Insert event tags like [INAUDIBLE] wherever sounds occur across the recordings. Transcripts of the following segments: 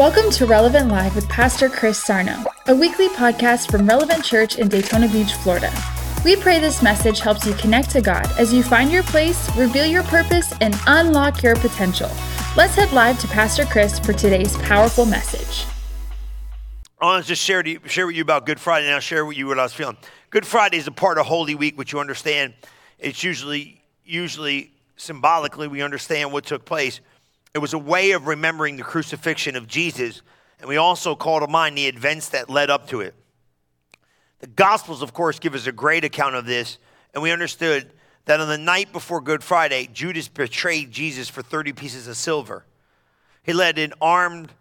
Welcome to Relevant Live with Pastor Chris Sarno, a weekly podcast from Relevant Church in Daytona Beach, Florida. We pray this message helps you connect to God as you find your place, reveal your purpose, and unlock your potential. Let's head live to Pastor Chris for today's powerful message. I want to just share, to you, share with you about Good Friday and I'll share with you what I was feeling. Good Friday is a part of Holy Week, which you understand. It's usually, usually symbolically, we understand what took place. It was a way of remembering the crucifixion of Jesus, and we also call to mind the events that led up to it. The Gospels, of course, give us a great account of this, and we understood that on the night before Good Friday, Judas betrayed Jesus for 30 pieces of silver. He led an armed,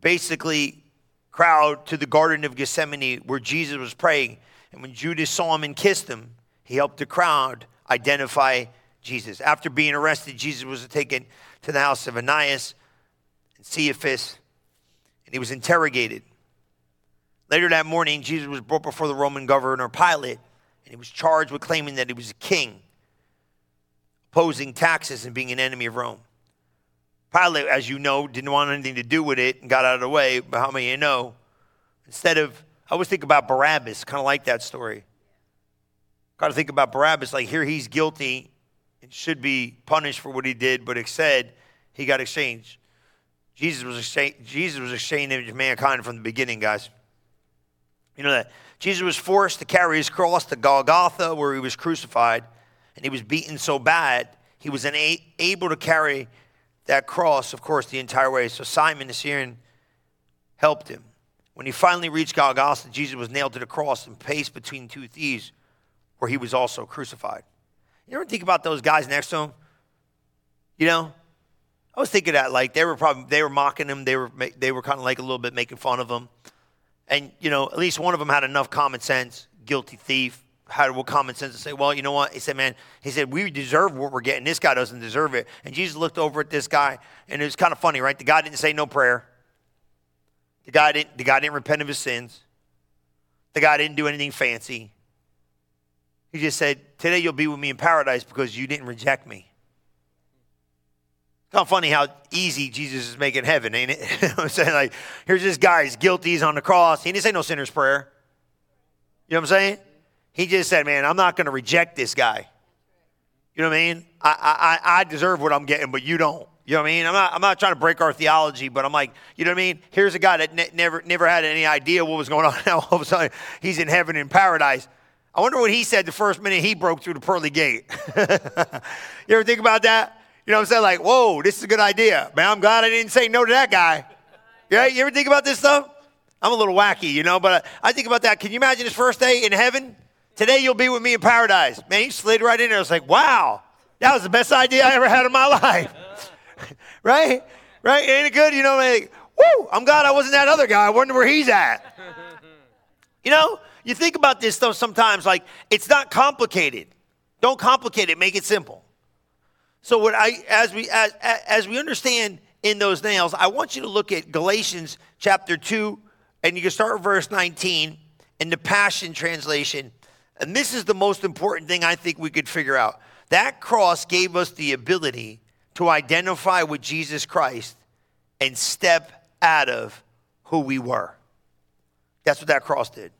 basically, crowd to the Garden of Gethsemane where Jesus was praying. And when Judas saw him and kissed him, he helped the crowd identify Jesus. After being arrested, Jesus was taken to the house of Ananias and Caiaphas, and he was interrogated. Later that morning, Jesus was brought before the Roman governor Pilate, and he was charged with claiming that he was a king, opposing taxes, and being an enemy of Rome. Pilate, as you know, didn't want anything to do with it and got out of the way, but how many of you know? Instead of, I always think about Barabbas, kind of like that story. Got to think about Barabbas, like here he's guilty and should be punished for what he did, but instead he got exchanged. Jesus was exchanged, Jesus was exchanged mankind from the beginning, guys. You know that Jesus was forced to carry his cross to Golgotha, where he was crucified, and he was beaten so bad he was unable to carry that cross, of course, the entire way. So Simon the Syrian helped him. When he finally reached Golgotha, Jesus was nailed to the cross and placed between two thieves, where he was also crucified. You ever think about those guys next to him? You know, I was thinking that like they were probably they were mocking him. They were they were kind of like a little bit making fun of him. And you know, at least one of them had enough common sense. Guilty thief had what common sense to say, well, you know what? He said, man, he said we deserve what we're getting. This guy doesn't deserve it. And Jesus looked over at this guy, and it was kind of funny, right? The guy didn't say no prayer. The guy didn't. The guy didn't repent of his sins. The guy didn't do anything fancy. He just said, Today you'll be with me in paradise because you didn't reject me. It's kind of funny how easy Jesus is making heaven, ain't it? [LAUGHS] I'm saying, like, here's this guy, he's guilty, he's on the cross. He didn't say no sinner's prayer. You know what I'm saying? He just said, man, I'm not going to reject this guy. You know what I mean? I, I, I deserve what I'm getting, but you don't. You know what I mean? I'm not, I'm not trying to break our theology, but I'm like, you know what I mean? Here's a guy that ne- never, never had any idea what was going on. [LAUGHS] Now all of a sudden, he's in heaven in paradise. I wonder what he said the first minute he broke through the pearly gate. [LAUGHS] you ever think about that? You know what I'm saying? Like, whoa, this is a good idea. Man, I'm glad I didn't say no to that guy. Yeah, you ever think about this stuff? I'm a little wacky, you know, but I think about that. Can you imagine his first day in heaven? Today you'll be with me in paradise. Man, he slid right in there. I was like, wow, that was the best idea I ever had in my [LAUGHS] life. [LAUGHS] right? Right? Ain't it good? You know, like, woo, I'm glad I wasn't that other guy. I wonder where he's at. [LAUGHS] You know? You think about this stuff sometimes like it's not complicated. Don't complicate it, make it simple. So what I as we as, as we understand in those nails, I want you to look at Galatians chapter 2 and you can start with verse 19 in the Passion translation. And this is the most important thing I think we could figure out. That cross gave us the ability to identify with Jesus Christ and step out of who we were. That's what that cross did.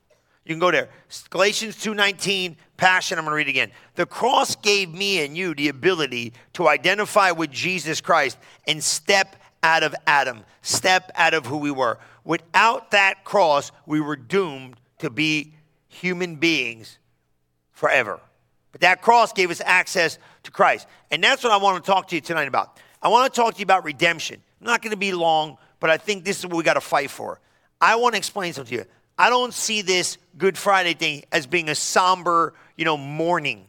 You can go there. Galatians 2:19, Passion, I'm going to read it again. The cross gave me and you the ability to identify with Jesus Christ and step out of Adam, step out of who we were. Without that cross, we were doomed to be human beings forever. But that cross gave us access to Christ. And that's what I want to talk to you tonight about. I want to talk to you about redemption. I'm not going to be long, but I think this is what we got to fight for. I want to explain something to you. I don't see this Good Friday thing as being a somber, you know, mourning.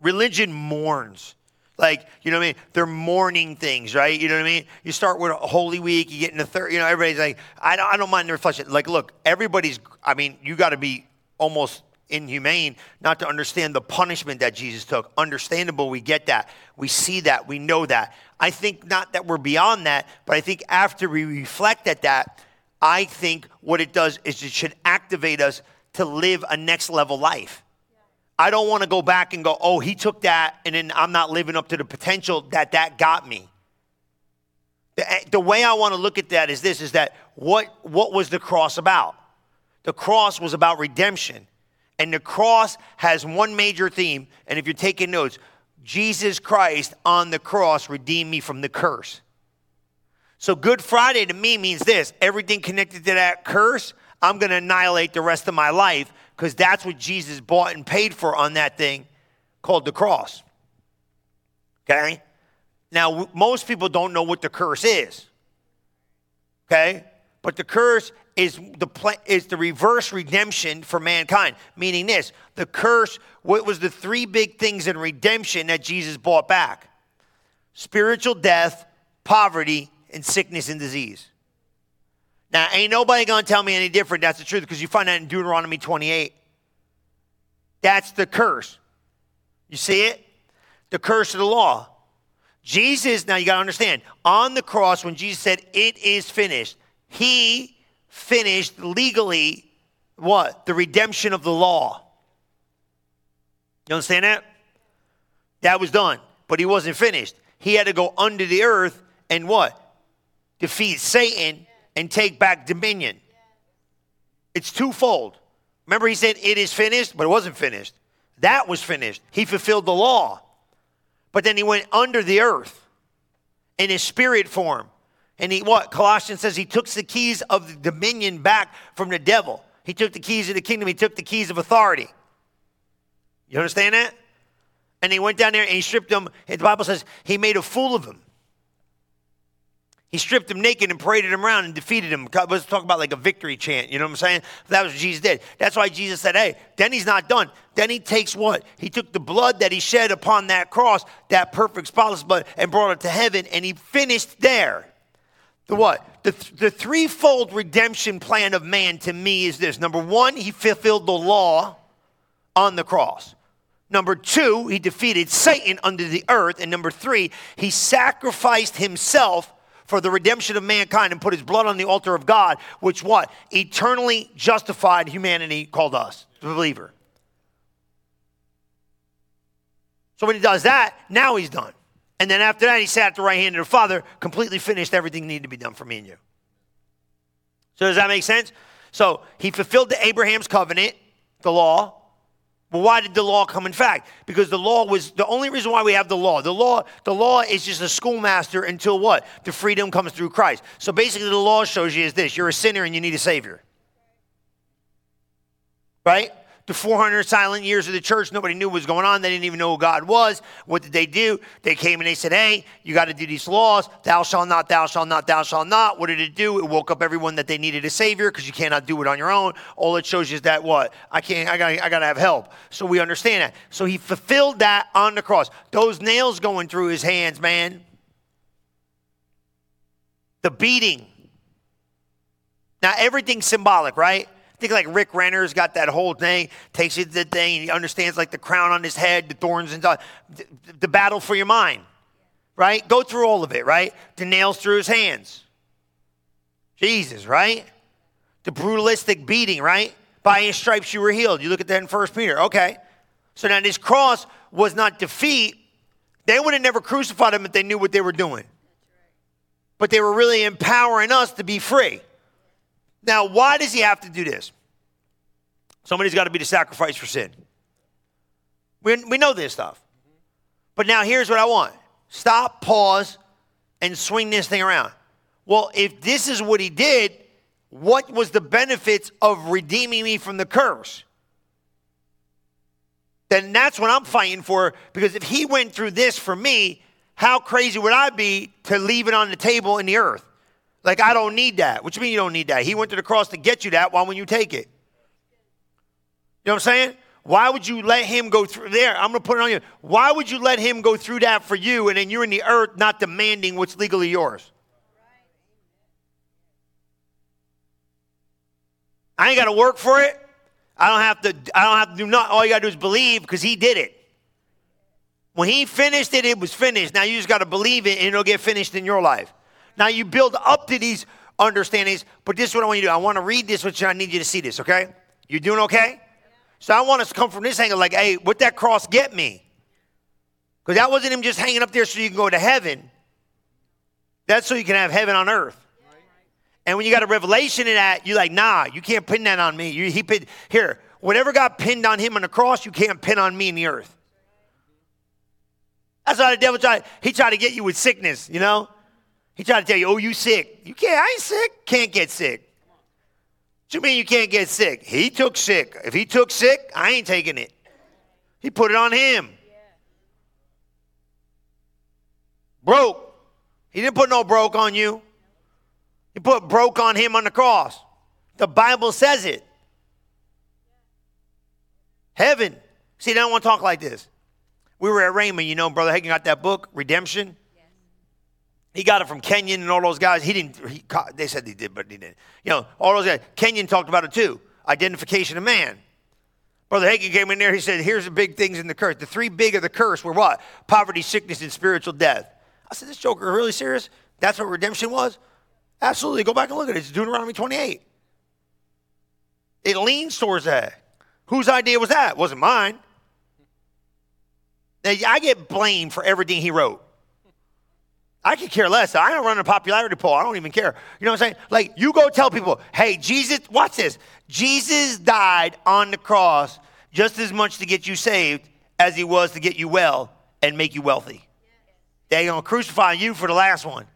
Religion mourns. Like, you know what I mean? They're mourning things, right? You know what I mean? You start with Holy Week, you get in the third, you know, everybody's like, I don't, I don't mind the reflection. Like, look, everybody's, I mean, you got to be almost inhumane not to understand the punishment that Jesus took. Understandable, we get that. We see that. We know that. I think not that we're beyond that, but I think after we reflect at that, I think what it does is it should activate us to live a next level life. I don't want to go back and go, oh, he took that, and then I'm not living up to the potential that that got me. The, eh, the way I want to look at that is this is that what, what was the cross about? The cross was about redemption. And the cross has one major theme. And if you're taking notes, Jesus Christ on the cross redeemed me from the curse. So Good Friday to me means this everything connected to that curse, I'm going to annihilate the rest of my life because that's what Jesus bought and paid for on that thing called the cross. Okay? Now, most people don't know what the curse is. Okay? But the curse is the, is the reverse redemption for mankind, meaning this the curse, what was the three big things in redemption that Jesus bought back? Spiritual death, poverty, and sickness and disease. Now, ain't nobody gonna tell me any different. That's the truth because you find that in Deuteronomy 28. That's the curse. You see it? The curse of the law. Jesus, now you gotta understand, on the cross, when Jesus said, It is finished, he finished legally what? The redemption of the law. You understand that? That was done, but he wasn't finished. He had to go under the earth and what? Defeat Satan and take back dominion. It's twofold. Remember, he said, It is finished, but it wasn't finished. That was finished. He fulfilled the law. But then he went under the earth in his spirit form. And he, what? Colossians says he took the keys of the dominion back from the devil. He took the keys of the kingdom, he took the keys of authority. You understand that? And he went down there and he stripped them. The Bible says he made a fool of him. He stripped him naked and paraded him around and defeated him. Let's talk about like a victory chant. You know what I'm saying? That was what Jesus did. That's why Jesus said, hey, then he's not done. Then he takes what? He took the blood that he shed upon that cross, that perfect spotless blood, and brought it to heaven, and he finished there. The what? The, the threefold redemption plan of man to me is this. Number one, he fulfilled the law on the cross. Number two, he defeated Satan under the earth. And number three, he sacrificed himself for the redemption of mankind and put his blood on the altar of God, which what? Eternally justified humanity called us, the believer. So when he does that, now he's done. And then after that, he sat at the right hand of the Father, completely finished everything needed to be done for me and you. So does that make sense? So he fulfilled the Abraham's covenant, the law, but why did the law come in fact? Because the law was the only reason why we have the law. The law, the law is just a schoolmaster until what? The freedom comes through Christ. So basically the law shows you is this you're a sinner and you need a savior. Right? The 400 silent years of the church, nobody knew what was going on. They didn't even know who God was. What did they do? They came and they said, Hey, you got to do these laws. Thou shalt not, thou shalt not, thou shalt not. What did it do? It woke up everyone that they needed a savior because you cannot do it on your own. All it shows you is that what? I can't, I got I got to have help. So we understand that. So he fulfilled that on the cross. Those nails going through his hands, man. The beating. Now, everything's symbolic, right? Think like Rick Renner's got that whole thing, takes you to the thing, he understands like the crown on his head, the thorns and the, the battle for your mind, right? Go through all of it, right? The nails through his hands. Jesus, right? The brutalistic beating, right? By his stripes you were healed. You look at that in First Peter. Okay. So now this cross was not defeat. They would have never crucified him if they knew what they were doing. But they were really empowering us to be free. Now, why does he have to do this? Somebody's got to be the sacrifice for sin. We, we know this stuff. But now here's what I want stop, pause, and swing this thing around. Well, if this is what he did, what was the benefits of redeeming me from the curse? Then that's what I'm fighting for because if he went through this for me, how crazy would I be to leave it on the table in the earth? Like, I don't need that. What you mean you don't need that? He went to the cross to get you that. Why wouldn't you take it? You know what I'm saying? Why would you let him go through there? I'm going to put it on you. Why would you let him go through that for you and then you're in the earth not demanding what's legally yours? I ain't got to work for it. I don't have to I don't have to do nothing. All you got to do is believe because he did it. When he finished it, it was finished. Now you just got to believe it and it'll get finished in your life. Now you build up to these understandings, but this is what I want you to do. I want to read this, which I need you to see this, okay? You doing okay? So I want us to come from this angle, like, hey, what that cross get me? Because that wasn't him just hanging up there so you can go to heaven. That's so you can have heaven on earth. And when you got a revelation in that, you're like, nah, you can't pin that on me. You, he pin, here, whatever got pinned on him on the cross, you can't pin on me in the earth. That's why the devil tried. He tried to get you with sickness, you know. He tried to tell you, "Oh, you sick? You can't. I ain't sick. Can't get sick." You mean you can't get sick? He took sick. If he took sick, I ain't taking it. He put it on him. Broke. He didn't put no broke on you. He put broke on him on the cross. The Bible says it. Heaven. See, they don't want to talk like this. We were at Raymond, you know, Brother Hagin got that book, Redemption. He got it from Kenyon and all those guys. He didn't, he, they said he did, but he didn't. You know, all those guys. Kenyon talked about it too identification of man. Brother Hagin came in there, he said, Here's the big things in the curse. The three big of the curse were what? Poverty, sickness, and spiritual death. I said, This joker really serious? That's what redemption was? Absolutely. Go back and look at it. It's Deuteronomy 28. It leans towards that. Whose idea was that? It wasn't mine. Now, I get blamed for everything he wrote. I could care less. I don't run a popularity poll. I don't even care. You know what I'm saying? Like, you go tell people, hey, Jesus, watch this. Jesus died on the cross just as much to get you saved as he was to get you well and make you wealthy. They're going to crucify you for the last one.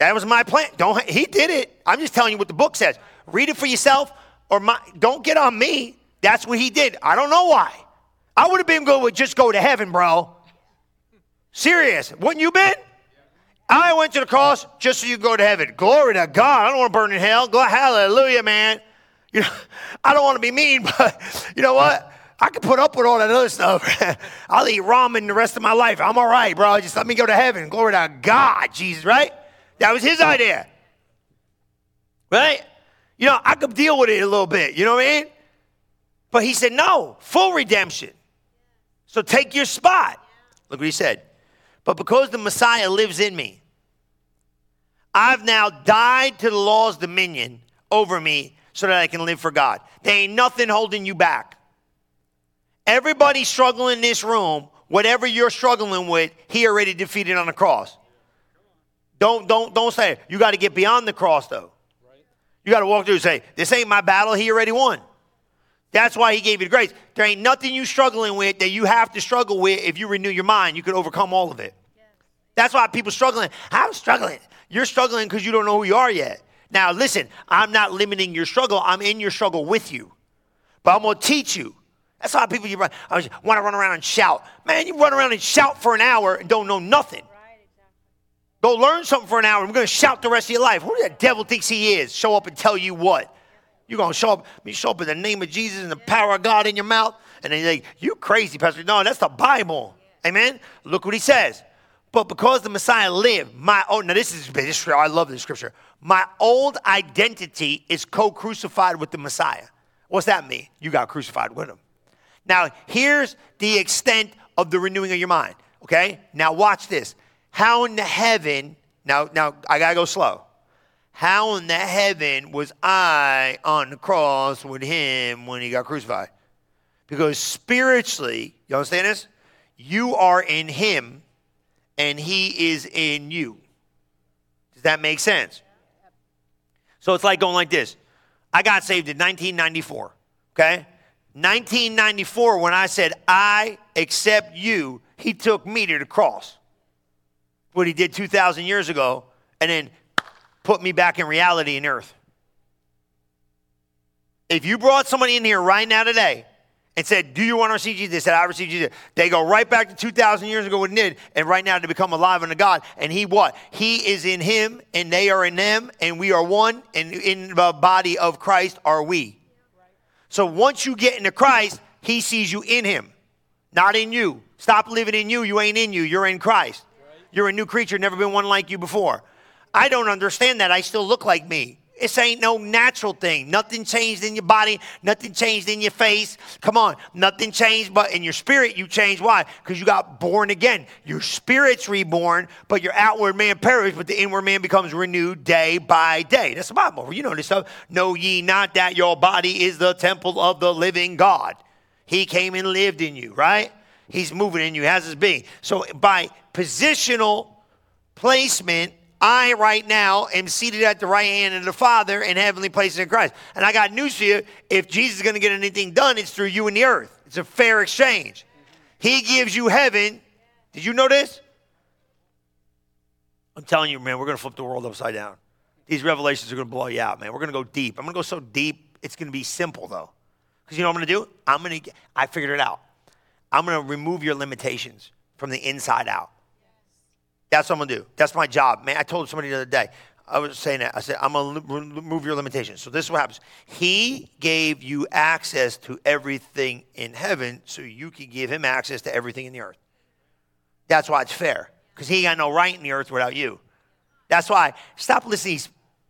That was my plan. Don't he did it. I'm just telling you what the book says. Read it for yourself or my, don't get on me. That's what he did. I don't know why. I would have been good with just go to heaven, bro. Serious. Wouldn't you been? I went to the cross just so you go to heaven. Glory to God. I don't want to burn in hell. Hallelujah, man. You know, [LAUGHS] I don't want to be mean, [LAUGHS] but you know what? I can put up with all that other stuff. [LAUGHS] I'll eat ramen the rest of my life. I'm all right, bro. Just let me go to heaven. Glory to God, Jesus, right? That was his idea. Right? You know, I could deal with it a little bit. You know what I mean? But he said, no, full redemption. So take your spot. Look what he said. But because the Messiah lives in me, I've now died to the law's dominion over me so that I can live for God. There ain't nothing holding you back. Everybody struggling in this room, whatever you're struggling with, he already defeated on the cross. Don't don't don't say it. you got to get beyond the cross though. You got to walk through and say, "This ain't my battle. He already won." That's why he gave you the grace. There ain't nothing you struggling with that you have to struggle with. If you renew your mind, you can overcome all of it. That's why people struggling. I'm struggling. You're struggling because you don't know who you are yet. Now, listen, I'm not limiting your struggle. I'm in your struggle with you. But I'm to teach you. That's why people you want to run around and shout. Man, you run around and shout for an hour and don't know nothing. Go learn something for an hour. I'm to shout the rest of your life. Who the devil thinks he is? Show up and tell you what? You're going to show up, you show up in the name of Jesus and the power of God in your mouth. And then you're like, you crazy, Pastor. No, that's the Bible. Amen. Look what he says. But because the Messiah lived, my own, now this is, this, I love this scripture. My old identity is co crucified with the Messiah. What's that mean? You got crucified with him. Now, here's the extent of the renewing of your mind. Okay? Now, watch this. How in the heaven, now, now I gotta go slow. How in the heaven was I on the cross with him when he got crucified? Because spiritually, you understand this? You are in him and he is in you. Does that make sense? So it's like going like this. I got saved in 1994, okay? 1994, when I said, I accept you, he took me to the cross. What he did 2,000 years ago, and then put me back in reality in earth. If you brought somebody in here right now today and said, Do you want to receive Jesus? They said, I received Jesus. They go right back to 2,000 years ago when did, and right now to become alive unto God. And He what? He is in Him, and they are in them, and we are one, and in the body of Christ are we. So once you get into Christ, He sees you in Him, not in you. Stop living in you. You ain't in you. You're in Christ. You're a new creature, never been one like you before. I don't understand that. I still look like me. This ain't no natural thing. Nothing changed in your body, nothing changed in your face. Come on, nothing changed, but in your spirit you changed. Why? Because you got born again. Your spirit's reborn, but your outward man perishes, but the inward man becomes renewed day by day. That's the Bible. You know this stuff. Know ye not that your body is the temple of the living God? He came and lived in you, right? He's moving in you, has his being. So by positional placement, I right now am seated at the right hand of the Father in heavenly places in Christ. And I got news for you. If Jesus is going to get anything done, it's through you and the earth. It's a fair exchange. He gives you heaven. Did you know this? I'm telling you, man, we're going to flip the world upside down. These revelations are going to blow you out, man. We're going to go deep. I'm going to go so deep, it's going to be simple, though. Because you know what I'm going to do? I'm going to, I figured it out. I'm going to remove your limitations from the inside out. That's what I'm to do. That's my job, man. I told somebody the other day, I was saying that. I said, I'm going to remove your limitations. So this is what happens. He gave you access to everything in heaven so you can give him access to everything in the earth. That's why it's fair because he got no right in the earth without you. That's why stop listening.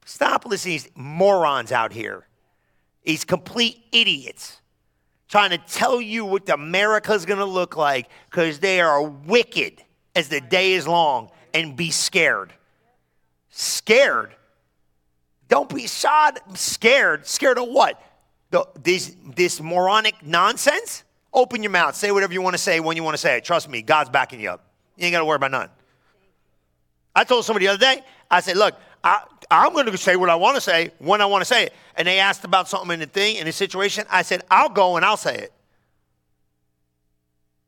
Stop listening these morons out here. These complete idiots trying to tell you what America's going to look like because they are wicked as the day is long and be scared. Scared. Don't be shot. Scared. Scared of what? The, this, this moronic nonsense? Open your mouth. Say whatever you want to say when you want to say it. Trust me, God's backing you up. You ain't got to worry about none. I told somebody the other day, I said, look, I, am going to say what I want to say when I want to say it. And they asked about something in the thing, in the situation. I said, I'll go and I'll say it.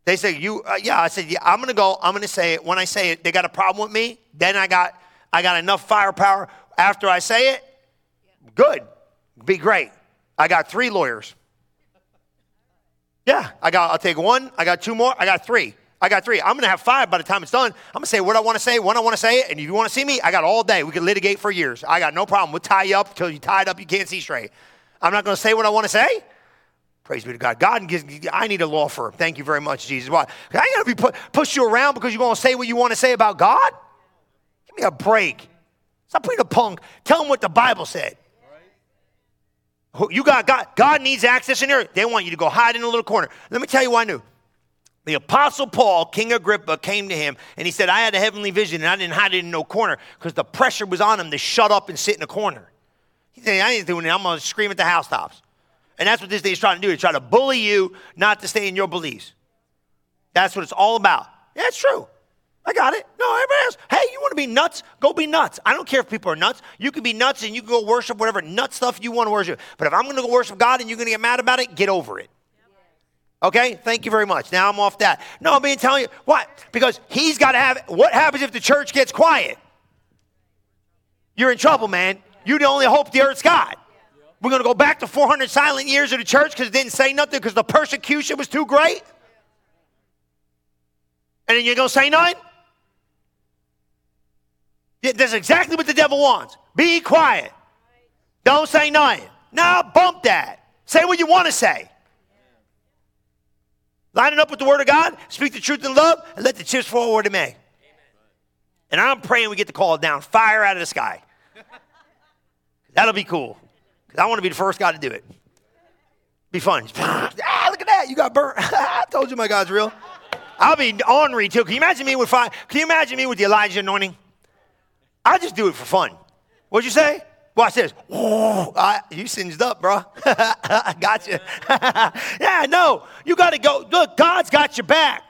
They said, you, uh, yeah. I said, yeah, I'm going to go. I'm going to say it. When I say it, they got a problem with me. Then I got, I got enough firepower after I say it. Good. Be great. I got three lawyers. Yeah, I got, I'll take one. I got two more. I got three. I got three. I'm going to have five by the time it's done. I'm going to say what I want to say, when I want to say it. And if you want to see me, I got all day. We can litigate for years. I got no problem. We'll tie you up until you tied up, you can't see straight. I'm not going to say what I want to say. Praise be to God. God I need a law firm. Thank you very much, Jesus. Why? I ain't to be put, push you around because you're to say what you want to say about God. Give me a break. Stop being a punk. Tell them what the Bible said. You got God. God needs access in here. They want you to go hide in a little corner. Let me tell you why I knew. The apostle Paul, King Agrippa, came to him and he said, I had a heavenly vision and I didn't hide it in no corner because the pressure was on him to shut up and sit in a corner. He said, I ain't doing it. I'm going to scream at the housetops. And that's what this day is trying to do. It's trying to bully you not to stay in your beliefs. That's what it's all about. Yeah, it's true. I got it. No, everybody else. Hey, you want to be nuts? Go be nuts. I don't care if people are nuts. You can be nuts and you can go worship whatever nut stuff you want to worship. But if I'm going to go worship God and you're going to get mad about it, get over it. Okay, thank you very much. Now I'm off that. No, I'm being telling you what? Because he's got to have. What happens if the church gets quiet? You're in trouble, man. You the only hope the earth's got. We're going to go back to 400 silent years of the church because it didn't say nothing because the persecution was too great. And then you're going to say nothing? That's exactly what the devil wants. Be quiet. Don't say nothing. Now bump that. Say what you want to say. Line it up with the Word of God, speak the truth in love, and let the chips fall where they may. And I'm praying we get the call down fire out of the sky. [LAUGHS] That'll be cool. I want to be the first guy to do it. Be fun. [LAUGHS] ah, look at that. You got burnt. [LAUGHS] I told you my God's real. I'll be ornery too. Can you imagine me with fire? Can you imagine me with the Elijah anointing? I'll just do it for fun. What'd you say? Watch this. I, you singed up, bro. [LAUGHS] I got you. yeah, no, you got to go. Look, God's got your back.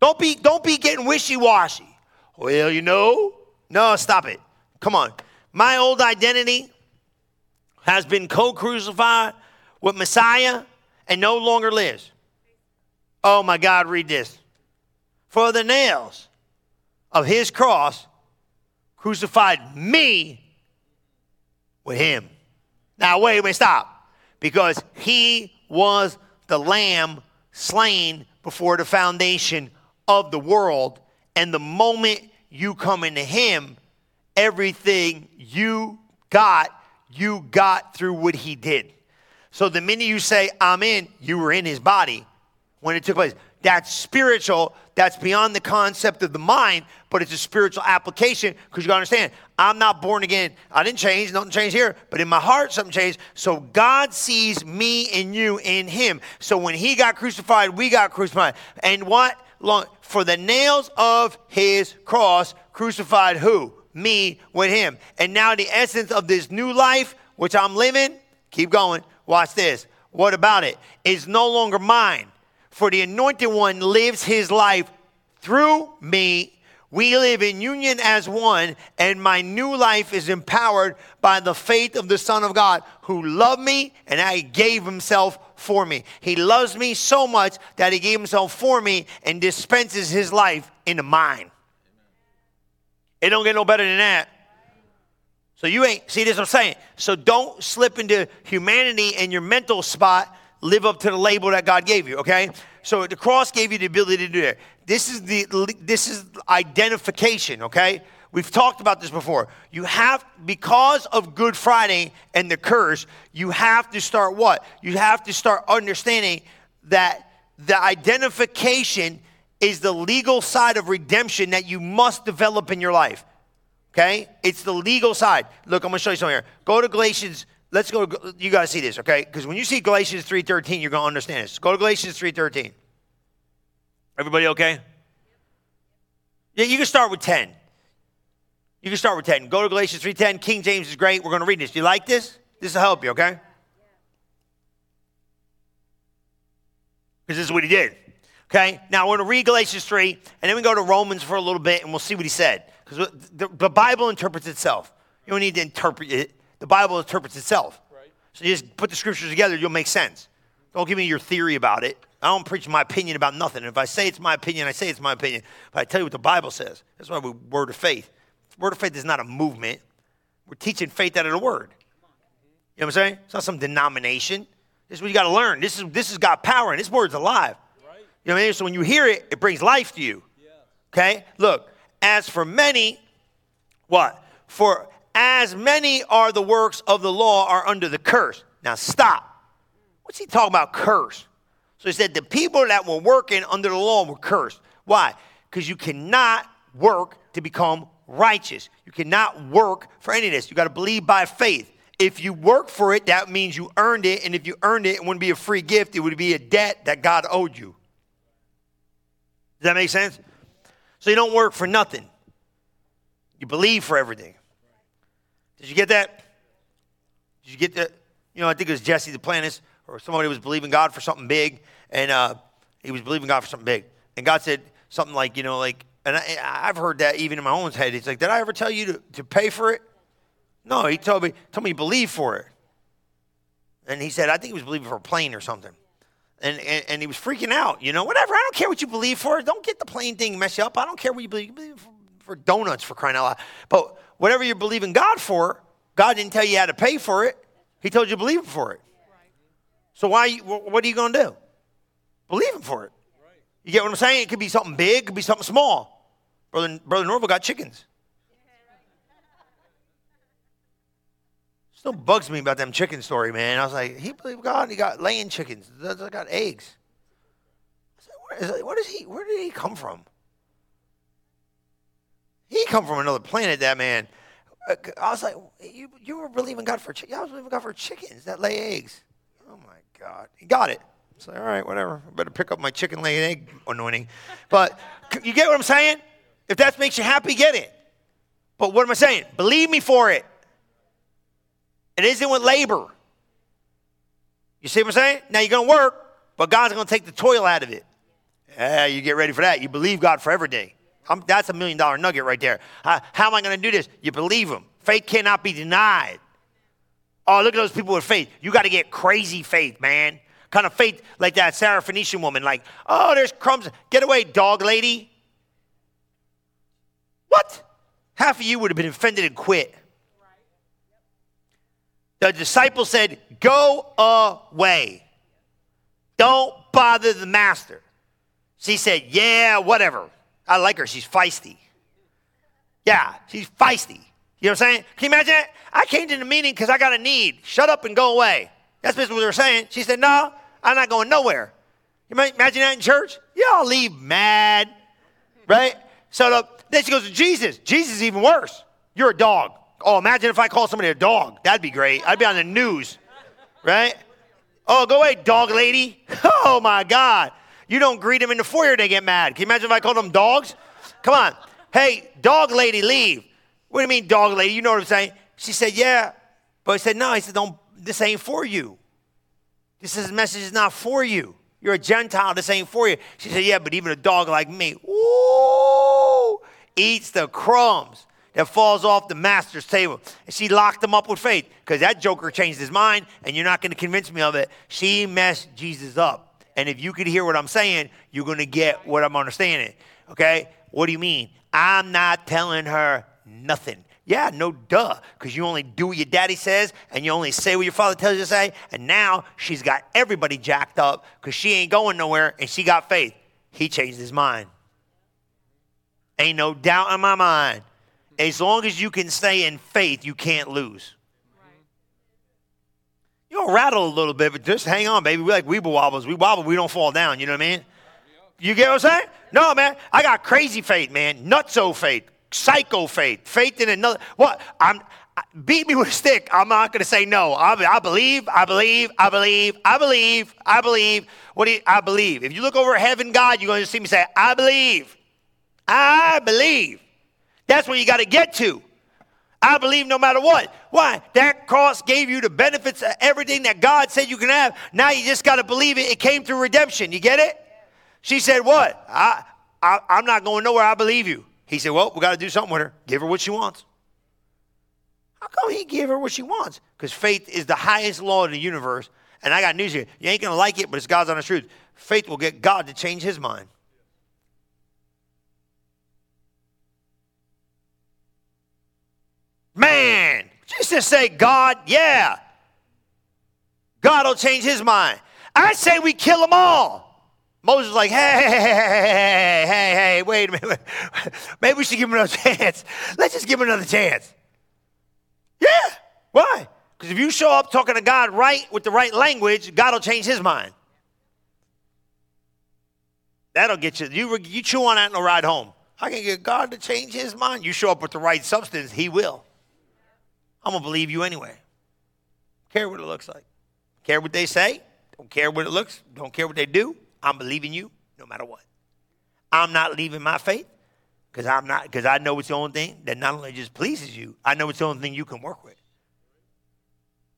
Don't be, don't be getting wishy-washy. Well, you know, no, stop it. Come on. My old identity has been co-crucified with Messiah and no longer lives. Oh my God, read this. For the nails of his cross crucified me with him. Now, wait, wait, stop. Because he was the lamb slain before the foundation of the world. And the moment you come into him, everything you got, you got through what he did. So the minute you say, I'm in, you were in his body when it took place. That's spiritual. That's beyond the concept of the mind, but it's a spiritual application because you gotta understand, I'm not born again. I didn't change, nothing changed here, but in my heart, something changed. So God sees me and you in Him. So when He got crucified, we got crucified. And what? For the nails of His cross, crucified who? Me with Him. And now the essence of this new life, which I'm living, keep going. Watch this. What about it? Is no longer mine for the anointed one lives his life through me We live in union as one, and my new life is empowered by the faith of the Son of God who loved me and I gave himself for me. He loves me so much that he gave himself for me and dispenses his life into mine. It don't get no better than that. So you ain't, see this I'm saying? So don't slip into humanity and your mental spot, live up to the label that God gave you, okay? So the cross gave you the ability to do that. This is the this is identification, okay? We've talked about this before. You have because of Good Friday and the curse, you have to start what? You have to start understanding that the identification is the legal side of redemption that you must develop in your life. Okay? It's the legal side. Look, I'm going to show you something here. Go to Galatians let's go you got to see this okay because when you see galatians 3.13 you're going to understand this go to galatians 3.13 everybody okay yeah, you can start with 10. You can start with 10. Go to Galatians 3.10. King James is great. We're going to read this. Do you like this? This will help you, okay? Because this is what he did. Okay? Now we're going to read Galatians 3, and then we go to Romans for a little bit, and we'll see what he said. Because the, the, Bible interprets itself. You don't need to interpret it. The Bible interprets itself. Right. So you just put the scriptures together, you'll make sense. Don't give me your theory about it. I don't preach my opinion about nothing. If I say it's my opinion, I say it's my opinion. But I tell you what the Bible says. That's why we word of faith. Word of faith is not a movement. We're teaching faith out of the word. You know what I'm saying? It's not some denomination. This is what you got to learn. This is this has got power and this word's alive. You know what I mean? So when you hear it, it brings life to you. Yeah. Okay? Look, as for many, what? For as many are the works of the law are under the curse. Now stop. What's he talking about curse? So he said the people that were working under the law were cursed. Why? Because you cannot work to become righteous. You cannot work for any of this. You got to believe by faith. If you work for it, that means you earned it. And if you earned it, it wouldn't be a free gift, it would be a debt that God owed you. Does that make sense? So you don't work for nothing, you believe for everything. Did you get that? Did you get that? You know, I think it was Jesse Duplantis or somebody was believing God for something big and uh, he was believing God for something big. And God said something like, you know, like, and I, have heard that even in my own head. He's like, did I ever tell you to, to pay for it? No, he told me, told me believe for it. And he said, I think he was believing for a plane or something. And, and, and he was freaking out, you know, whatever. I don't care what you believe for. Don't get the plain thing mess you up. I don't care what you believe, you believe for, for donuts for crying out loud. But whatever you're believing God for, God didn't tell you how to pay for it. He told you to believe for it. So why? What are you going to do? Believe him for it. You get what I'm saying? It could be something big, it could be something small. Brother, Brother Norvel got chickens. Still bugs me about them chicken story, man. I was like, he believed God, he got laying chickens. They got eggs. I said, where, he? Where did he come from? He come from another planet, that man. I was like, you, you were believing God for chickens? I was believing God for chickens that lay eggs. Oh my God. He got it. Like, all right, whatever. I better pick up my chicken laying egg anointing. But you get what I'm saying? If that makes you happy, get it. But what am I saying? Believe me for it. It isn't with labor. You see what I'm saying? Now you're going to work, but God's going to take the toil out of it. Yeah, you get ready for that. You believe God for every day. I'm, that's a million dollar nugget right there. Uh, how am I going to do this? You believe Him. Faith cannot be denied. Oh, look at those people with faith. You got to get crazy faith, man. Kind of faith like that Sarah Syrophoenician woman, like, oh, there's crumbs. Get away, dog lady. What? Half of you would have been offended and quit. The disciple said, Go away. Don't bother the master. She said, Yeah, whatever. I like her. She's feisty. Yeah, she's feisty. You know what I'm saying? Can you imagine that? I came to the meeting because I got a need. Shut up and go away. That's basically what they were saying. She said, No, I'm not going nowhere. You might imagine that in church? Y'all leave mad, right? So the, then she goes to Jesus. Jesus is even worse. You're a dog. Oh, imagine if I call somebody a dog. That'd be great. I'd be on the news, right? Oh, go away, dog lady. [LAUGHS] Oh my God. You don't greet them in the foyer, they get mad. Can you imagine if I called them dogs? Come on. Hey, dog lady, leave. What do you mean, dog lady? You know what I'm saying? She said, Yeah. But I said, No. I said, Don't, this ain't for you. This is, message is not for you. You're a Gentile. This ain't for you. She said, Yeah, but even a dog like me, ooh, eats the crumbs that falls off the master's table. And she locked him up with faith because that joker changed his mind, and you're not going to convince me of it. She messed Jesus up. And if you could hear what I'm saying, you're going to get what I'm understanding. Okay? What do you mean? I'm not telling her nothing. Yeah, no duh, because you only do what your daddy says and you only say what your father tells you to say. And now she's got everybody jacked up because she ain't going nowhere and she got faith. He changed his mind. Ain't no doubt in my mind. As long as you can stay in faith, you can't lose. You'll rattle a little bit, but just hang on, baby. We like weeble wobbles. We wobble, we don't fall down. You know what I mean? You get what I'm saying? No, man. I got crazy faith, man. Nutso faith psycho faith, faith in another. What? I'm beat me with a stick. I'm not going to say no. I, I, believe, I believe, I believe, I believe, I believe. What do you, I believe? If you look over heaven, God, you're going to see me say, I believe. I believe. That's where you got to get to. I believe no matter what. Why? That cross gave you the benefits of everything that God said you can have. Now you just got to believe it. It came through redemption. You get it? She said, What? I, I, I'm not going nowhere. I believe you. He said, Well, we got to do something with her. Give her what she wants. How come he gave her what she wants? Because faith is the highest law in the universe. And I got news here. You ain't going to like it, but it's God's honest truth. Faith will get God to change his mind. Man, just say God, yeah. God will change his mind. I say we kill them all. Moses like, hey, hey, hey, hey, hey, hey, wait a minute. [LAUGHS] Maybe we should give him another [LAUGHS] chance. Let's just give him another chance. Yeah. Why? Because if you show up talking to God right with the right language, God will change his mind. That'll get you. You, you chew on that and ride home. I can get God to change his mind. You show up with the right substance, he will. I'm going to believe you anyway. Care what it looks like. Care what they say. Don't care what it looks. Don't care what they do. I'm believing you no matter what. I'm not leaving my faith because I'm not because I know it's the only thing that not only just pleases you, I know it's the only thing you can work with.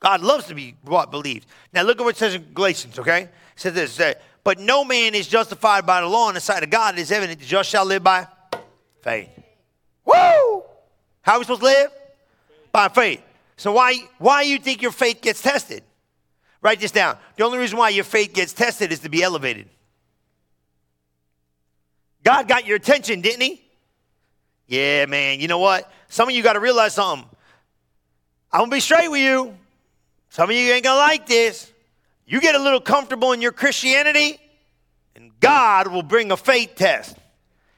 God loves to be what believed. Now look at what it says in Galatians, okay? It says this, says, but no man is justified by the law in the sight of God. It is evident the just shall live by faith. Woo! How are we supposed to live? By faith. So why why you think your faith gets tested? Write this down. The only reason why your faith gets tested is to be elevated. God got your attention, didn't he? Yeah, man. You know what? Some of you got to realize something. I'm going to be straight with you. Some of you ain't going to like this. You get a little comfortable in your Christianity, and God will bring a faith test.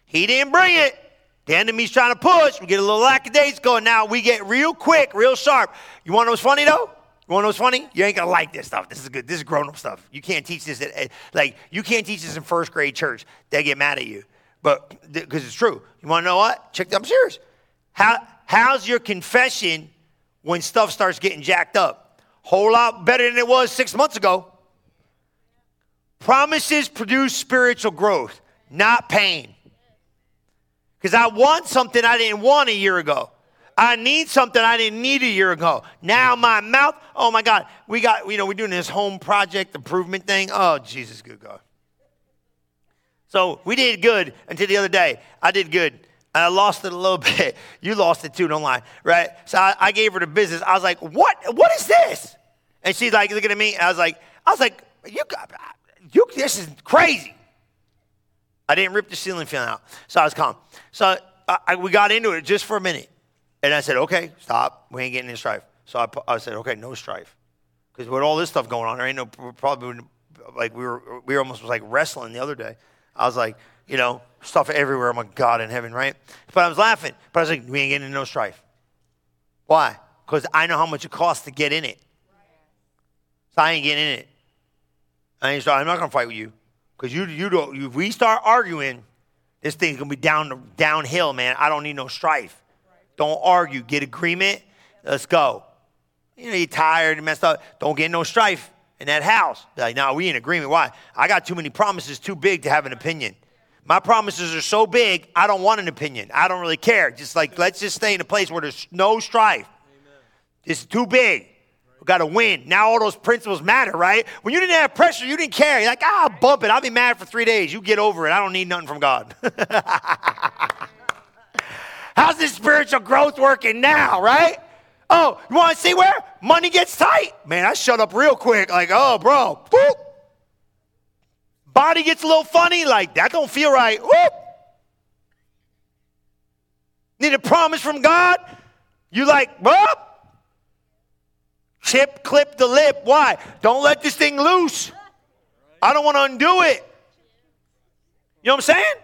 He didn't bring it. The enemy's trying to push. We get a little lackadaisical, and now we get real quick, real sharp. You want what's funny, though? You want what's funny? You ain't gonna like this stuff. This is good. This is grown up stuff. You can't teach this at, like you can't teach this in first grade church. They get mad at you but because it's true. You want to know what? Check. I'm serious. How how's your confession when stuff starts getting jacked up? Whole lot better than it was six months ago. Promises produce spiritual growth, not pain. Because I want something I didn't want a year ago. I need something I didn't need a year ago. Now my mouth, oh my God, we got, you know, we're doing this home project improvement thing. Oh, Jesus, good God. So we did good until the other day. I did good. I lost it a little [LAUGHS] bit. You lost it too, don't lie, right? So I, I gave her the business. I was like, "What? What is this?" And she's like looking at me. I was like, "I was like, you, you, this is crazy." I didn't rip the ceiling fan out, so I was calm. So I, I, we got into it just for a minute, and I said, "Okay, stop. We ain't getting in strife." So I, I said, "Okay, no strife," because with all this stuff going on, there ain't no probably like we were we were almost like wrestling the other day. I was like, you know, stuff everywhere. I'm like, God in heaven, right? But I was laughing. But I was like, we ain't getting into no strife. Why? Because I know how much it costs to get in it. So I ain't getting in it. I ain't I'm not gonna fight with you. Because you you don't if we start arguing, this thing's gonna be down downhill, man. I don't need no strife. Don't argue. Get agreement. Let's go. You know, you're tired and messed up. Don't get no strife in that house. They're like, no, we in agreement. Why? I got too many promises too big to have an opinion. My promises are so big, I don't want an opinion. I don't really care. Just like, let's just stay in a place where there's no strife. Amen. It's too big. We got to win. Now all those principles matter, right? When you didn't have pressure, you didn't care. You're like, ah, I'll bump it. I'll be mad for three days. You get over it. I don't need nothing from God. [LAUGHS] How's this spiritual growth working now, right? Oh, you want to see where money gets tight? Man, I shut up real quick. Like, oh, bro. Body gets a little funny. Like, that don't feel right. Need a promise from God? You like, whoop. Chip, clip the lip. Why? Don't let this thing loose. I don't want to undo it. You know what I'm saying?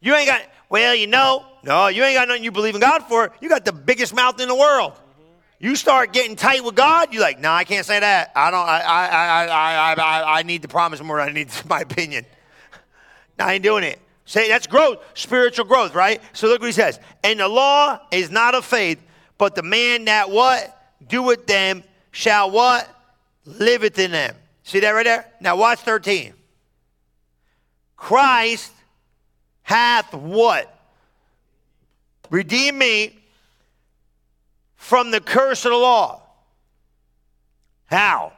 You ain't got, well, you know, no, you ain't got nothing you believe in God for. You got the biggest mouth in the world. You start getting tight with God, you're like, no, I can't say that. I don't, I, I, I, I, I, I need to promise more. I need [LAUGHS] my opinion. no, I ain't doing it. Say that's growth, spiritual growth, right? So look what he says. And the law is not of faith, but the man that what? Doeth them shall what? Liveth in them. See that right there? Now watch 13. Christ hath what? Redeem me from the curse of the law. How?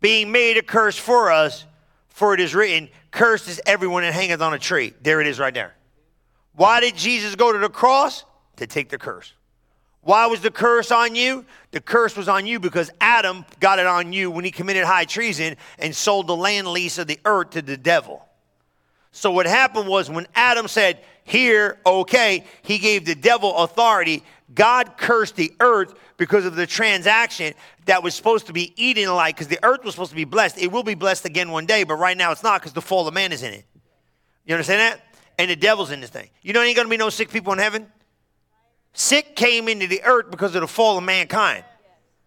Being made a curse for us, for it is written, Cursed is everyone that hangeth on a tree. There it is right there. Why did Jesus go to the cross? To take the curse. Why was the curse on you? The curse was on you because Adam got it on you when he committed high treason and sold the land lease of the earth to the devil. So what happened was when Adam said, Here, okay, he gave the devil authority. God cursed the earth because of the transaction that was supposed to be Eden like, because the earth was supposed to be blessed. It will be blessed again one day, but right now it's not because the fall of man is in it. You understand that? And the devil's in this thing. You know, ain't gonna be no sick people in heaven. Sick came into the earth because of the fall of mankind.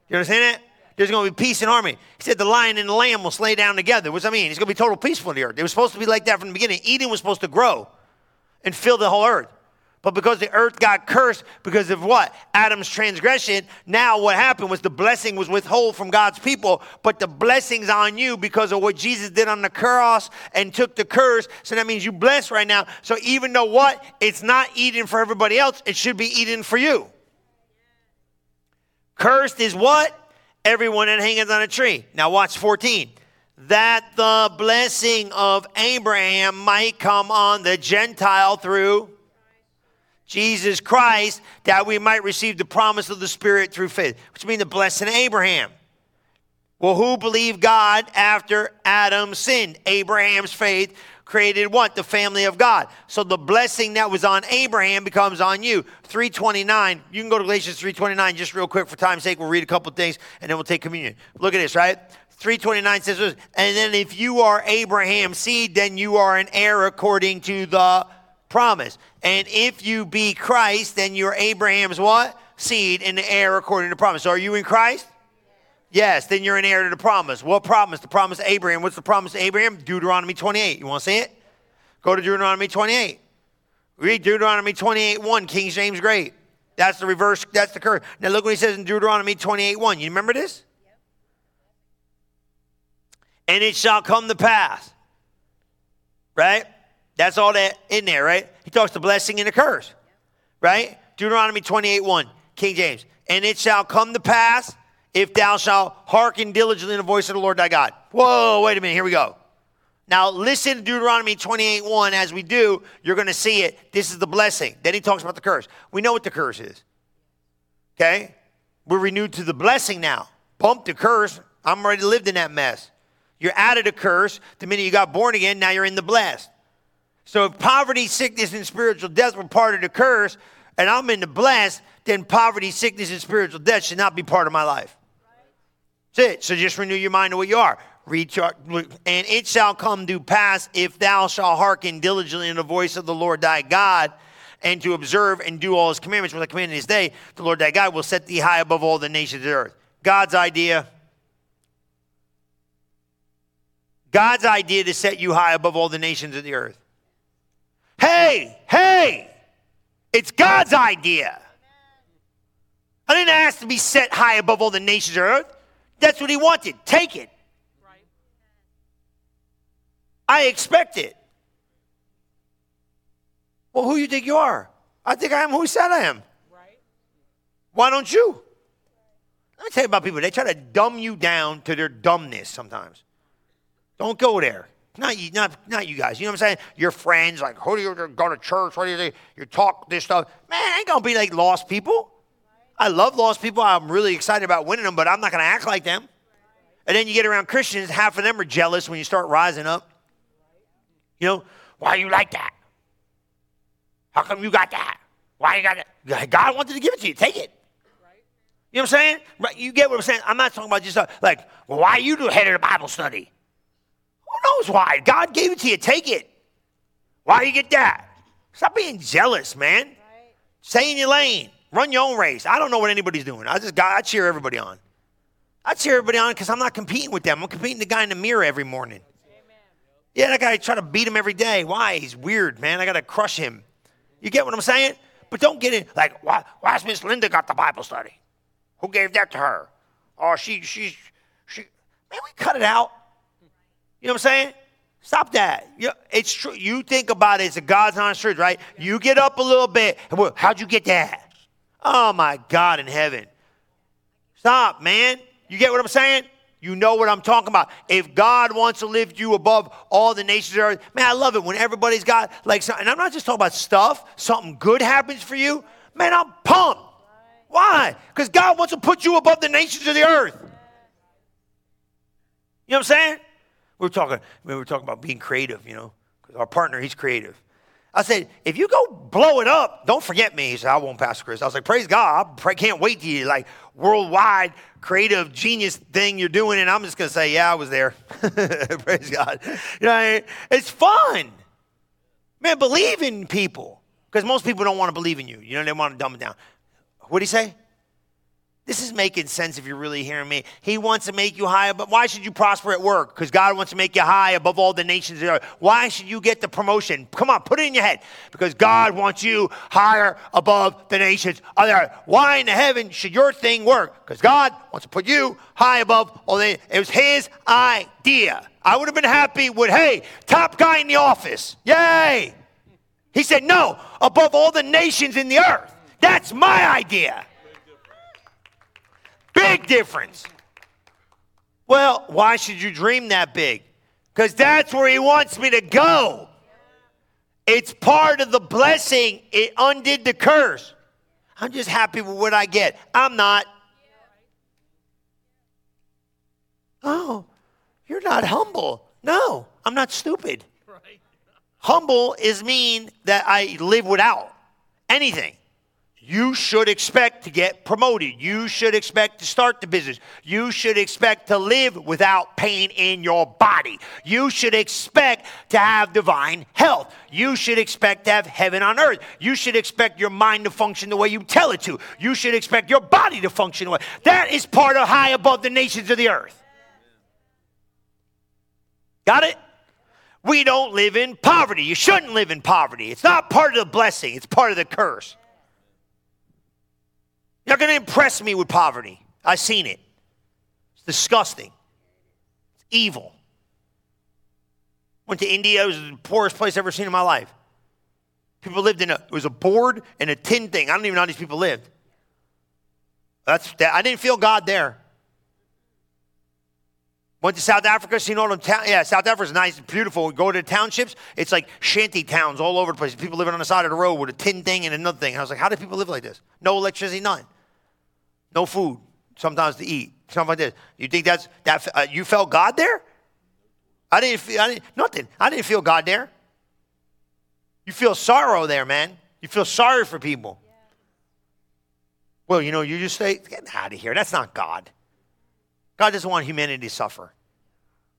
You understand that? There's going to be peace and harmony. He said the lion and the lamb will slay down together. What does that mean? It's going to be total peaceful in the earth. It was supposed to be like that from the beginning. Eden was supposed to grow and fill the whole earth. But because the earth got cursed because of what? Adam's transgression, now what happened was the blessing was withheld from God's people, but the blessing's on you because of what Jesus did on the cross and took the curse. So that means you blessed right now. So even though what? It's not Eden for everybody else, it should be Eden for you. Cursed is what? everyone that hangeth on a tree. Now, watch 14. That the blessing of Abraham might come on the Gentile through Jesus Christ, that we might receive the promise of the Spirit through faith, which means the blessing of Abraham. Well, who believed God after Adam sinned? Abraham's faith created what? The family of God. So the blessing that was on Abraham becomes on you. 329. You can go to Galatians 329 just real quick for time's sake. We'll read a couple things and then we'll take communion. Look at this, right? 329 says and then if you are Abraham's seed, then you are an heir according to the promise. And if you be Christ, then you're Abraham's what? Seed and heir according to promise. So are you in Christ? Yes, then you're an heir to the promise. What promise? The promise Abraham. What's the promise Abraham? Deuteronomy 28. You want to see it? Go to Deuteronomy 28. Read Deuteronomy 28 1, King James Great. That's the reverse, that's the curse. Now look what he says in Deuteronomy 28 1. You remember this? And it shall come to pass. Right? That's all that in there, right? He talks the blessing and the curse. Right? Deuteronomy 28 1, King James. And it shall come to pass if thou shalt hearken diligently to the voice of the Lord thy God. Whoa, wait a minute, here we go. Now listen to Deuteronomy 28 1. As we do, you're going to see it. This is the blessing. Then he talks about the curse. We know what the curse is. Okay? We're renewed to the blessing now. Bump the curse. I'm already lived in that mess. You're out of the curse. The minute you got born again, now you're in the blessed. So if poverty, sickness, and spiritual death were part of the curse, and I'm in the blessed, then poverty, sickness, and spiritual death should not be part of my life. That's it. So just renew your mind to what you are. And it shall come to pass if thou shalt hearken diligently in the voice of the Lord thy God, and to observe and do all his commandments which I command this day, the Lord thy God will set thee high above all the nations of the earth. God's idea. God's idea to set you high above all the nations of the earth. Hey, hey, it's God's idea. I didn't ask to be set high above all the nations of earth. That's what he wanted. Take it. I expect it. Well, who you think you are? I think I am who he said I am. Right. Why don't you? Let me tell you about people. They try to dumb you down to their dumbness sometimes. Don't go there. Not you, not, not you guys. You know what I'm saying? Your friends, like, who do you go to church? What do you do? You talk this stuff. Man, I ain't gonna be like lost people. I love lost people. I'm really excited about winning them, but I'm not gonna act like them. And then you get around Christians, half of them are jealous when you start rising up. You know, why you like that? How come you got that? Why you got that? God wanted to give it to you. Take it. You know what I'm saying? You get what I'm saying? I'm not talking about just uh, like, well, why you the head of the Bible study? Knows why? God gave it to you. Take it. Why you get that? Stop being jealous, man. Right. Stay in your lane. Run your own race. I don't know what anybody's doing. I just I cheer everybody on. I cheer everybody on because I'm not competing with them. I'm competing the guy in the mirror every morning. Amen. Yeah, that guy I try to beat him every day. Why? He's weird, man. I got to crush him. You get what I'm saying? But don't get in like, why, why's Miss Linda got the Bible study? Who gave that to her? Oh, she, she, she. Man, we cut it out. You know what I'm saying? Stop that. It's true. You think about it. It's a God's honest truth, right? You get up a little bit. How'd you get that? Oh my God in heaven. Stop, man. You get what I'm saying? You know what I'm talking about. If God wants to lift you above all the nations of the earth, man, I love it when everybody's got like, and I'm not just talking about stuff, something good happens for you. Man, I'm pumped. Why? Because God wants to put you above the nations of the earth. You know what I'm saying? We were talking, I mean, we were talking about being creative, you know, because our partner, he's creative. I said, if you go blow it up, don't forget me. He said, I won't, Pastor Chris. I was like, praise God. I can't wait to you, like, worldwide creative genius thing you're doing. And I'm just going to say, yeah, I was there. [LAUGHS] praise God. You know, it's fun. Man, believe in people. Because most people don't want to believe in you. You know, they want to dumb it down. What did he say? This is making sense if you're really hearing me. He wants to make you high, but why should you prosper at work? Because God wants to make you high above all the nations. Why should you get the promotion? Come on, put it in your head. Because God wants you higher above the nations. Why in the heaven should your thing work? Because God wants to put you high above all the. It was His idea. I would have been happy with, hey, top guy in the office. Yay! He said, no, above all the nations in the earth. That's my idea. Big difference. Well, why should you dream that big? Because that's where he wants me to go. It's part of the blessing. It undid the curse. I'm just happy with what I get. I'm not. Oh, you're not humble. No, I'm not stupid. Humble is mean that I live without anything you should expect to get promoted. You should expect to start the business. You should expect to live without pain in your body. You should expect to have divine health. You should expect to have heaven on earth. You should expect your mind to function the way you tell it to. You should expect your body to function the way. That is part of high above the nations of the earth. Got it? We don't live in poverty. You shouldn't live in poverty. It's not part of the blessing, it's part of the curse. You're not going to impress me with poverty. I've seen it. It's disgusting. It's evil. Went to India. It was the poorest place I've ever seen in my life. People lived in a, it was a board and a tin thing. I don't even know how these people lived. That's, that, I didn't feel God there. Went to South Africa, seen all the town. Yeah, South Africa's nice, and beautiful. We go to the townships, it's like shanty towns all over the place. People living on the side of the road with a tin thing and another thing. And I was like, how do people live like this? No electricity, none. No food, sometimes to eat, something like this. You think that's that? Uh, you felt God there? I didn't feel I didn't, nothing. I didn't feel God there. You feel sorrow there, man. You feel sorry for people. Well, you know, you just say, get out of here. That's not God. God doesn't want humanity to suffer.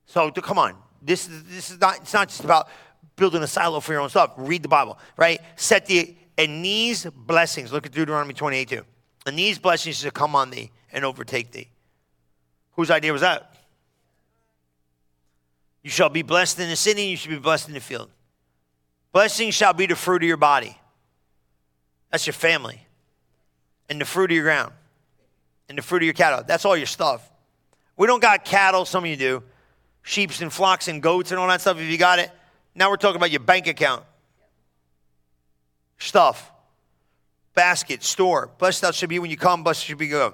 So come on. This, this is not, it's not just about building a silo for your own stuff. Read the Bible, right? Set the, and these blessings, look at Deuteronomy 28 2. And these blessings shall come on thee and overtake thee. Whose idea was that? You shall be blessed in the city, you shall be blessed in the field. Blessing shall be the fruit of your body. That's your family. And the fruit of your ground. And the fruit of your cattle. That's all your stuff. We don't got cattle, some of you do. Sheeps and flocks and goats and all that stuff, if you got it. Now we're talking about your bank account. Stuff. Basket, store. Blessed thou should be when you come, blessed should be go.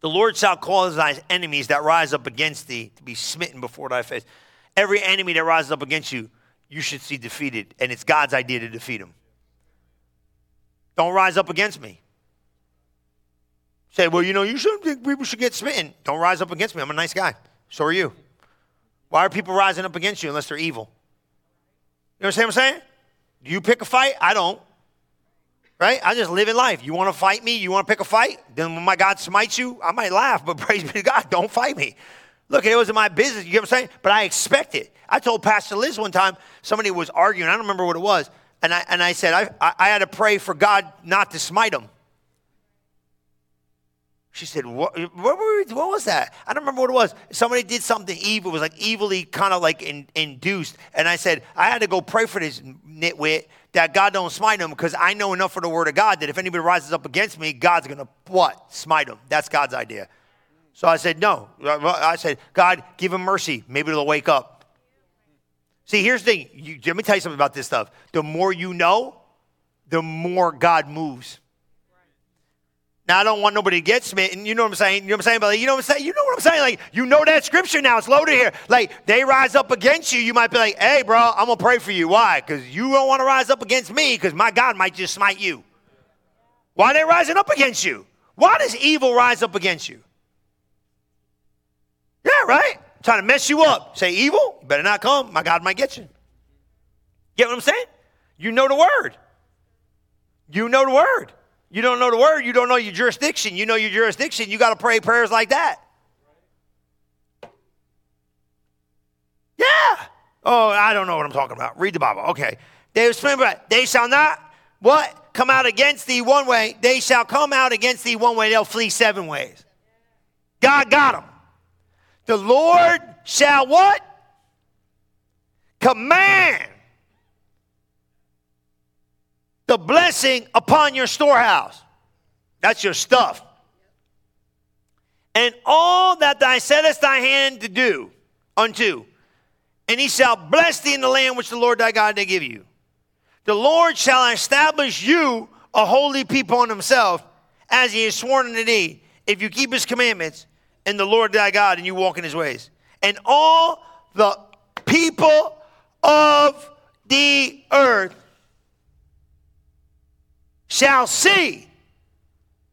The Lord shall cause thy enemies that rise up against thee to be smitten before thy face. Every enemy that rises up against you, you should see defeated, and it's God's idea to defeat them. Don't rise up against me. Say, well, you know, you shouldn't think people should get smitten. Don't rise up against me. I'm a nice guy. So are you. Why are people rising up against you unless they're evil? You understand what I'm saying? Do you pick a fight? I don't. Right? I just live in life. You want to fight me? You want to pick a fight? Then when my God smites you, I might laugh, but [LAUGHS] praise be to God, don't fight me. Look, it wasn't my business. You get what I'm saying? But I expect it. I told Pastor Liz one time, somebody was arguing. I don't remember what it was. And I, and I said, I, I, I had to pray for God not to smite them. She said, what, what, we, what, was that? I don't remember what it was. Somebody did something evil. It was like evilly kind of like in, induced. And I said, I had to go pray for this nitwit that God don't smite him because I know enough for the word of God that if anybody rises up against me, God's going to what? Smite him. That's God's idea. So I said, no. I said, God, give him mercy. Maybe they'll wake up. See, here's the thing. You, let me tell you something about this stuff. The more you know, the more God moves. Now I don't want nobody to get smitten. You know what I'm saying? You know what I'm saying? But like, you know what I'm saying? You know what I'm saying? Like you know that scripture now. It's loaded here. Like they rise up against you. You might be like, "Hey, bro, I'm gonna pray for you. Why? Because you don't want to rise up against me. Because my God might just smite you. Why are they rising up against you? Why does evil rise up against you? Yeah, right. Trying to mess you up. Say evil. You better not come. My God might get you. Get what I'm saying? You know the word. You know the word. You don't know the word, you don't know your jurisdiction. You know your jurisdiction, you got to pray prayers like that. Yeah. Oh, I don't know what I'm talking about. Read the Bible. Okay. They, they shall not what? Come out against thee one way. They shall come out against thee one way. They'll flee seven ways. God got them. The Lord shall what? Command the blessing upon your storehouse. That's your stuff. And all that thou settest thy hand to do unto, and he shall bless thee in the land which the Lord thy God did give you. The Lord shall establish you a holy people unto himself, as he has sworn unto thee, if you keep his commandments and the Lord thy God and you walk in his ways. And all the people of the earth shall see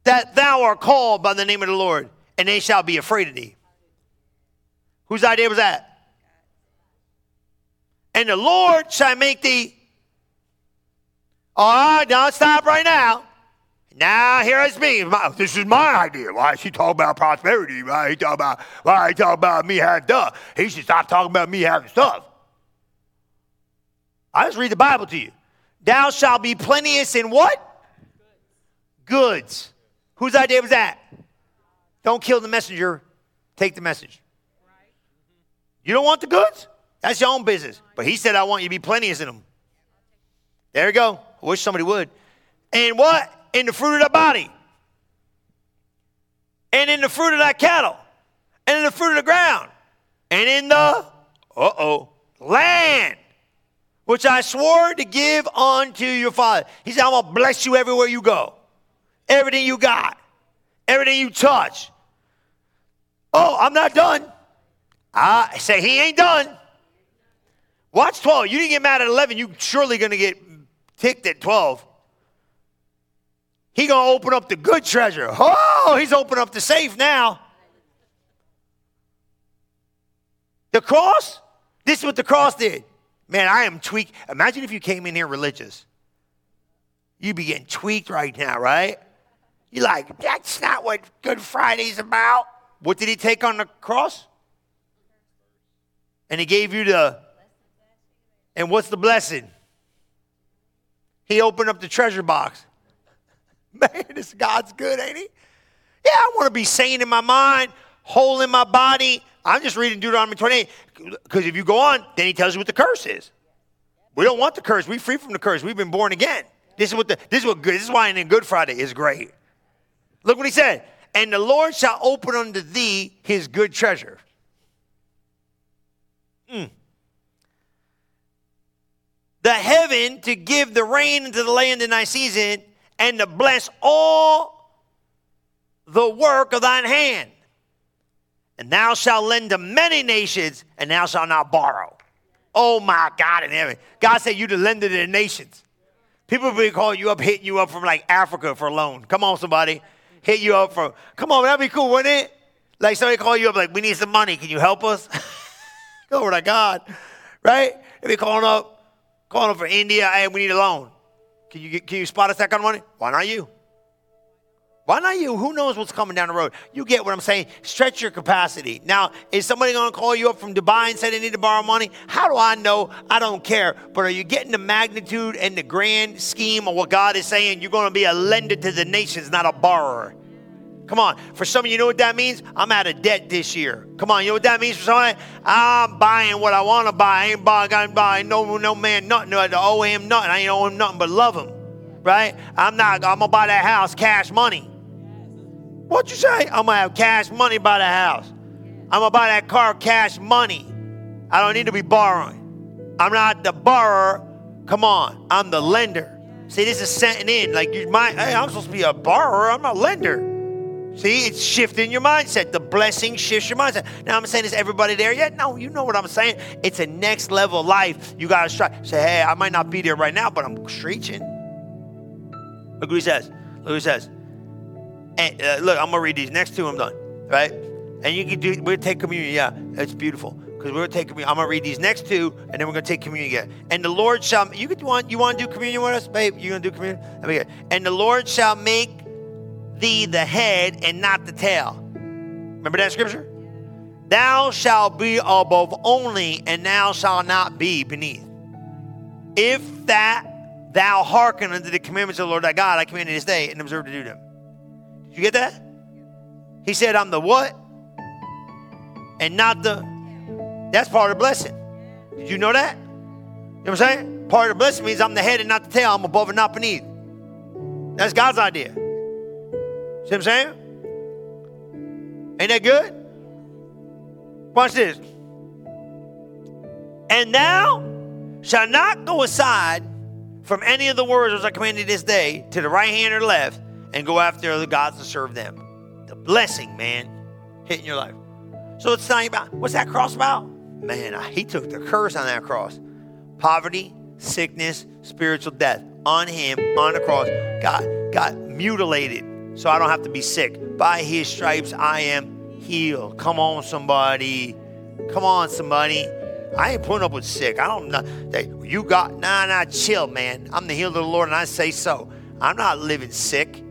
that thou art called by the name of the Lord, and they shall be afraid of thee. Whose idea was that? And the Lord shall make thee. All right, now stop right now. Now here is me. My, this is my idea. Why is he talking about prosperity? Why he talking about why he talking about me having stuff? He should stop talking about me having stuff. I just read the Bible to you. Thou shalt be plenteous in what? Goods. Whose idea was that? Don't kill the messenger, take the message. You don't want the goods? That's your own business. But he said, I want you to be plenteous in them. There you go. I wish somebody would. And what? In the fruit of the body. And in the fruit of that cattle. And in the fruit of the ground. And in the, uh oh, land which I swore to give unto your father. He said, I'm going to bless you everywhere you go everything you got, everything you touch. Oh, I'm not done. I say he ain't done. Watch 12. You didn't get mad at 11. You surely going to get ticked at 12. He going to open up the good treasure. Oh, he's opening up the safe now. The cross? This is what the cross did. Man, I am tweaked. Imagine if you came in here religious. You'd be getting tweaked right now, right? You're like, that's not what Good Friday's about. What did he take on the cross? And he gave you the. And what's the blessing? He opened up the treasure box. [LAUGHS] Man, this God's good, ain't he? Yeah, I want to be sane in my mind, whole in my body. I'm just reading Deuteronomy 28 because if you go on, then he tells you what the curse is. We don't want the curse. We're free from the curse. We've been born again. This is what the, this is what good. This is why in Good Friday is great. Look what he said. And the Lord shall open unto thee his good treasure. Mm. The heaven to give the rain into the land in thy season, and to bless all the work of thine hand. And thou shalt lend to many nations, and thou shalt not borrow. Oh my God in heaven. God said you to lend to the nations. People will be calling you up, hitting you up from like Africa for a loan. Come on, somebody. Hit you up for, come on, that'd be cool, wouldn't it? Like somebody call you up, like, we need some money. Can you help us? [LAUGHS] Glory to God. Right? If you're calling up, calling up for India, hey, we need a loan. Can you, can you spot us that kind of money? Why not you? Why not you? Who knows what's coming down the road? You get what I'm saying? Stretch your capacity. Now, is somebody going to call you up from Dubai and say they need to borrow money? How do I know? I don't care. But are you getting the magnitude and the grand scheme of what God is saying? You're going to be a lender to the nations, not a borrower. Come on. For some of you, know what that means? I'm out of debt this year. Come on. You know what that means for somebody? I'm buying what I want to buy. I ain't buying, I ain't buying no, no man nothing. I owe him nothing. I ain't owe him nothing but love him. Right? I'm not, I'm going to buy that house cash money. What you say? I'm gonna have cash money by the house. I'm gonna buy that car cash money. I don't need to be borrowing. I'm not the borrower. Come on, I'm the lender. See, this is setting in. Like you might, hey, I'm supposed to be a borrower. I'm a lender. See, it's shifting your mindset. The blessing shifts your mindset. Now I'm saying, is everybody there yet? No, you know what I'm saying. It's a next level life. You gotta try. Say, hey, I might not be there right now, but I'm screeching. Look what he says. Look what he says. And uh, look, I'm gonna read these next two. I'm done, right? And you can do. We'll take communion. Yeah, it's beautiful because we're communion. I'm gonna read these next two, and then we're gonna take communion again. And the Lord shall. You could want. You want to do communion with us, babe? You gonna do communion? Let me get. And the Lord shall make thee the head and not the tail. Remember that scripture? Thou shalt be above only, and thou shalt not be beneath. If that thou hearken unto the commandments of the Lord thy God, I command thee this day, and observe to do them. Did you get that? He said, I'm the what? And not the. That's part of the blessing. Did you know that? You know what I'm saying? Part of the blessing means I'm the head and not the tail. I'm above and not beneath. That's God's idea. See what I'm saying? Ain't that good? Watch this. And thou shalt not go aside from any of the words which I commanded this day to the right hand or left and go after other gods to serve them. The blessing, man, hitting your life. So it's not about what's that cross about? Man, he took the curse on that cross. Poverty, sickness, spiritual death on him on the cross. got got mutilated so I don't have to be sick. By his stripes I am healed. Come on, somebody. Come on, somebody. I ain't putting up with sick. I don't know. You got, nah, nah, chill, man. I'm the healed of the Lord and I say so. I'm not living sick.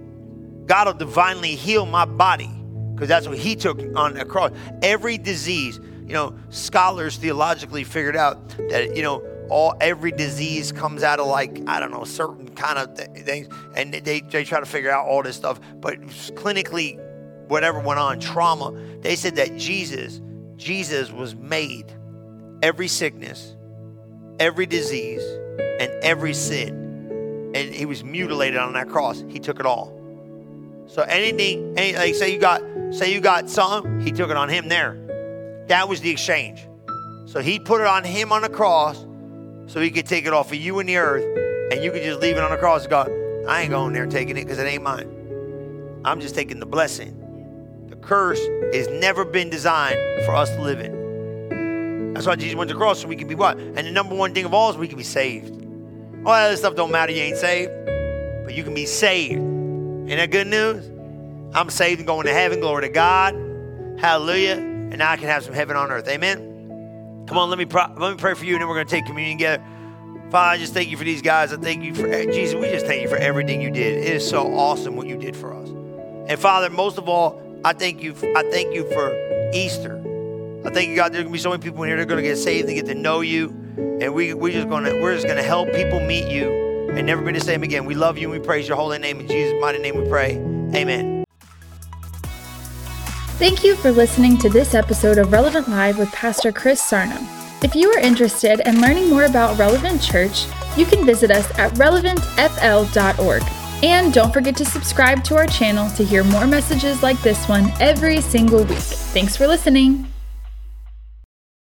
God will divinely heal my body because that's what He took on the cross. Every disease, you know, scholars theologically figured out that, you know, all every disease comes out of like I don't know certain kind of th- things, and they they try to figure out all this stuff. But clinically, whatever went on, trauma, they said that Jesus, Jesus was made every sickness, every disease, and every sin, and he was mutilated on that cross. He took it all. So anything, any, like say you got, say you got something, he took it on him there. That was the exchange. So he put it on him on the cross, so he could take it off of you and the earth, and you could just leave it on the cross and go, I ain't going there taking it because it ain't mine. I'm just taking the blessing. The curse has never been designed for us to live in. That's why Jesus went to the cross so we can be what? And the number one thing of all is we can be saved. All that other stuff don't matter, you ain't saved. But you can be saved. Ain't that good news? I'm saved and going to heaven. Glory to God. Hallelujah. And now I can have some heaven on earth. Amen. Come on, let me let me pray for you, and then we're going to take communion together. Father, I just thank you for these guys. I thank you for eh, Jesus. We just thank you for everything you did. It is so awesome what you did for us. And Father, most of all, I thank you. I thank you for Easter. I thank you, God. There's gonna be so many people in here They're gonna get saved and get to know you, and we we just gonna we're just gonna help people meet you and never be the same again. We love you and we praise your holy name. In Jesus' mighty name we pray. Amen. Thank you for listening to this episode of Relevant Live with Pastor Chris Sarno. If you are interested in learning more about Relevant Church, you can visit us at relevantfl.org. And don't forget to subscribe to our channel to hear more messages like this one every single week. Thanks for listening.